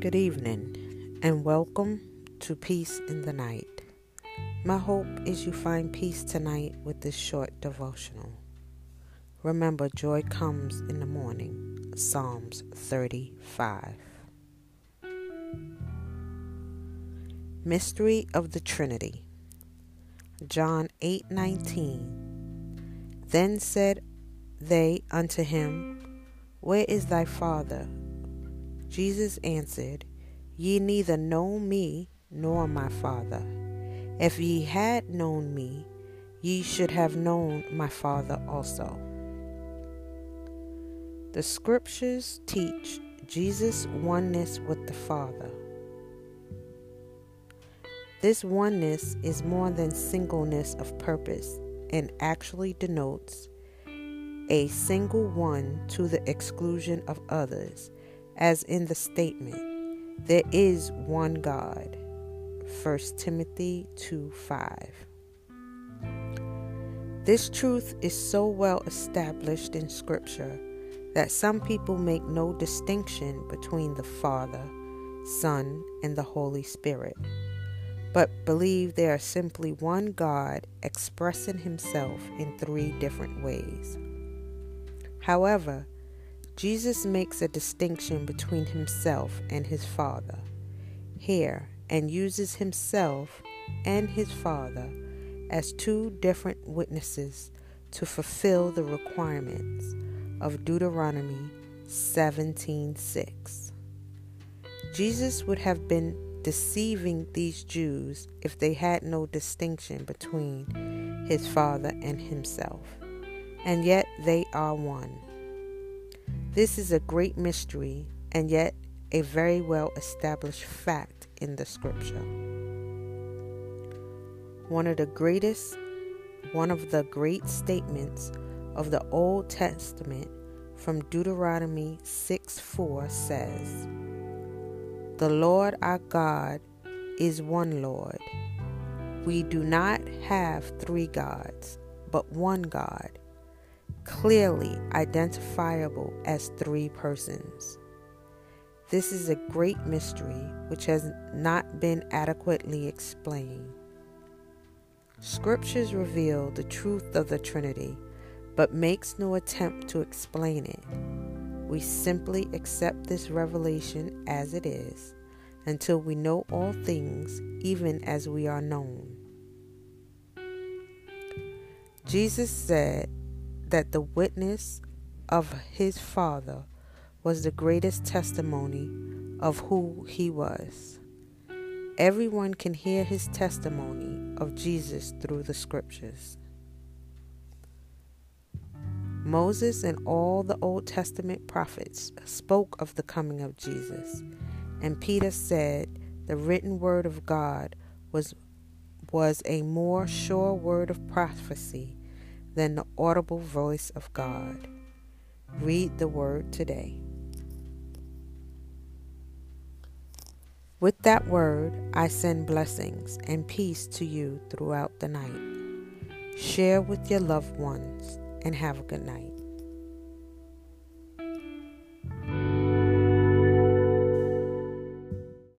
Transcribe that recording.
Good evening, and welcome to Peace in the Night. My hope is you find peace tonight with this short devotional. Remember, joy comes in the morning. Psalms 35. Mystery of the Trinity. John 8:19. Then said they unto him, Where is thy Father? Jesus answered, Ye neither know me nor my Father. If ye had known me, ye should have known my Father also. The scriptures teach Jesus' oneness with the Father. This oneness is more than singleness of purpose and actually denotes a single one to the exclusion of others as in the statement, there is one God. 1 Timothy 2 5. This truth is so well established in Scripture that some people make no distinction between the Father, Son, and the Holy Spirit, but believe they are simply one God expressing Himself in three different ways. However, Jesus makes a distinction between himself and his Father here and uses himself and his Father as two different witnesses to fulfill the requirements of Deuteronomy 17:6. Jesus would have been deceiving these Jews if they had no distinction between his Father and himself. And yet they are one. This is a great mystery and yet a very well established fact in the scripture. One of the greatest, one of the great statements of the Old Testament from Deuteronomy 6 4 says, The Lord our God is one Lord. We do not have three gods, but one God clearly identifiable as three persons. This is a great mystery which has not been adequately explained. Scriptures reveal the truth of the Trinity, but makes no attempt to explain it. We simply accept this revelation as it is until we know all things, even as we are known. Jesus said, that the witness of his Father was the greatest testimony of who he was. Everyone can hear his testimony of Jesus through the scriptures. Moses and all the Old Testament prophets spoke of the coming of Jesus, and Peter said the written word of God was, was a more sure word of prophecy than the audible voice of God. Read the word today. With that word, I send blessings and peace to you throughout the night. Share with your loved ones and have a good night.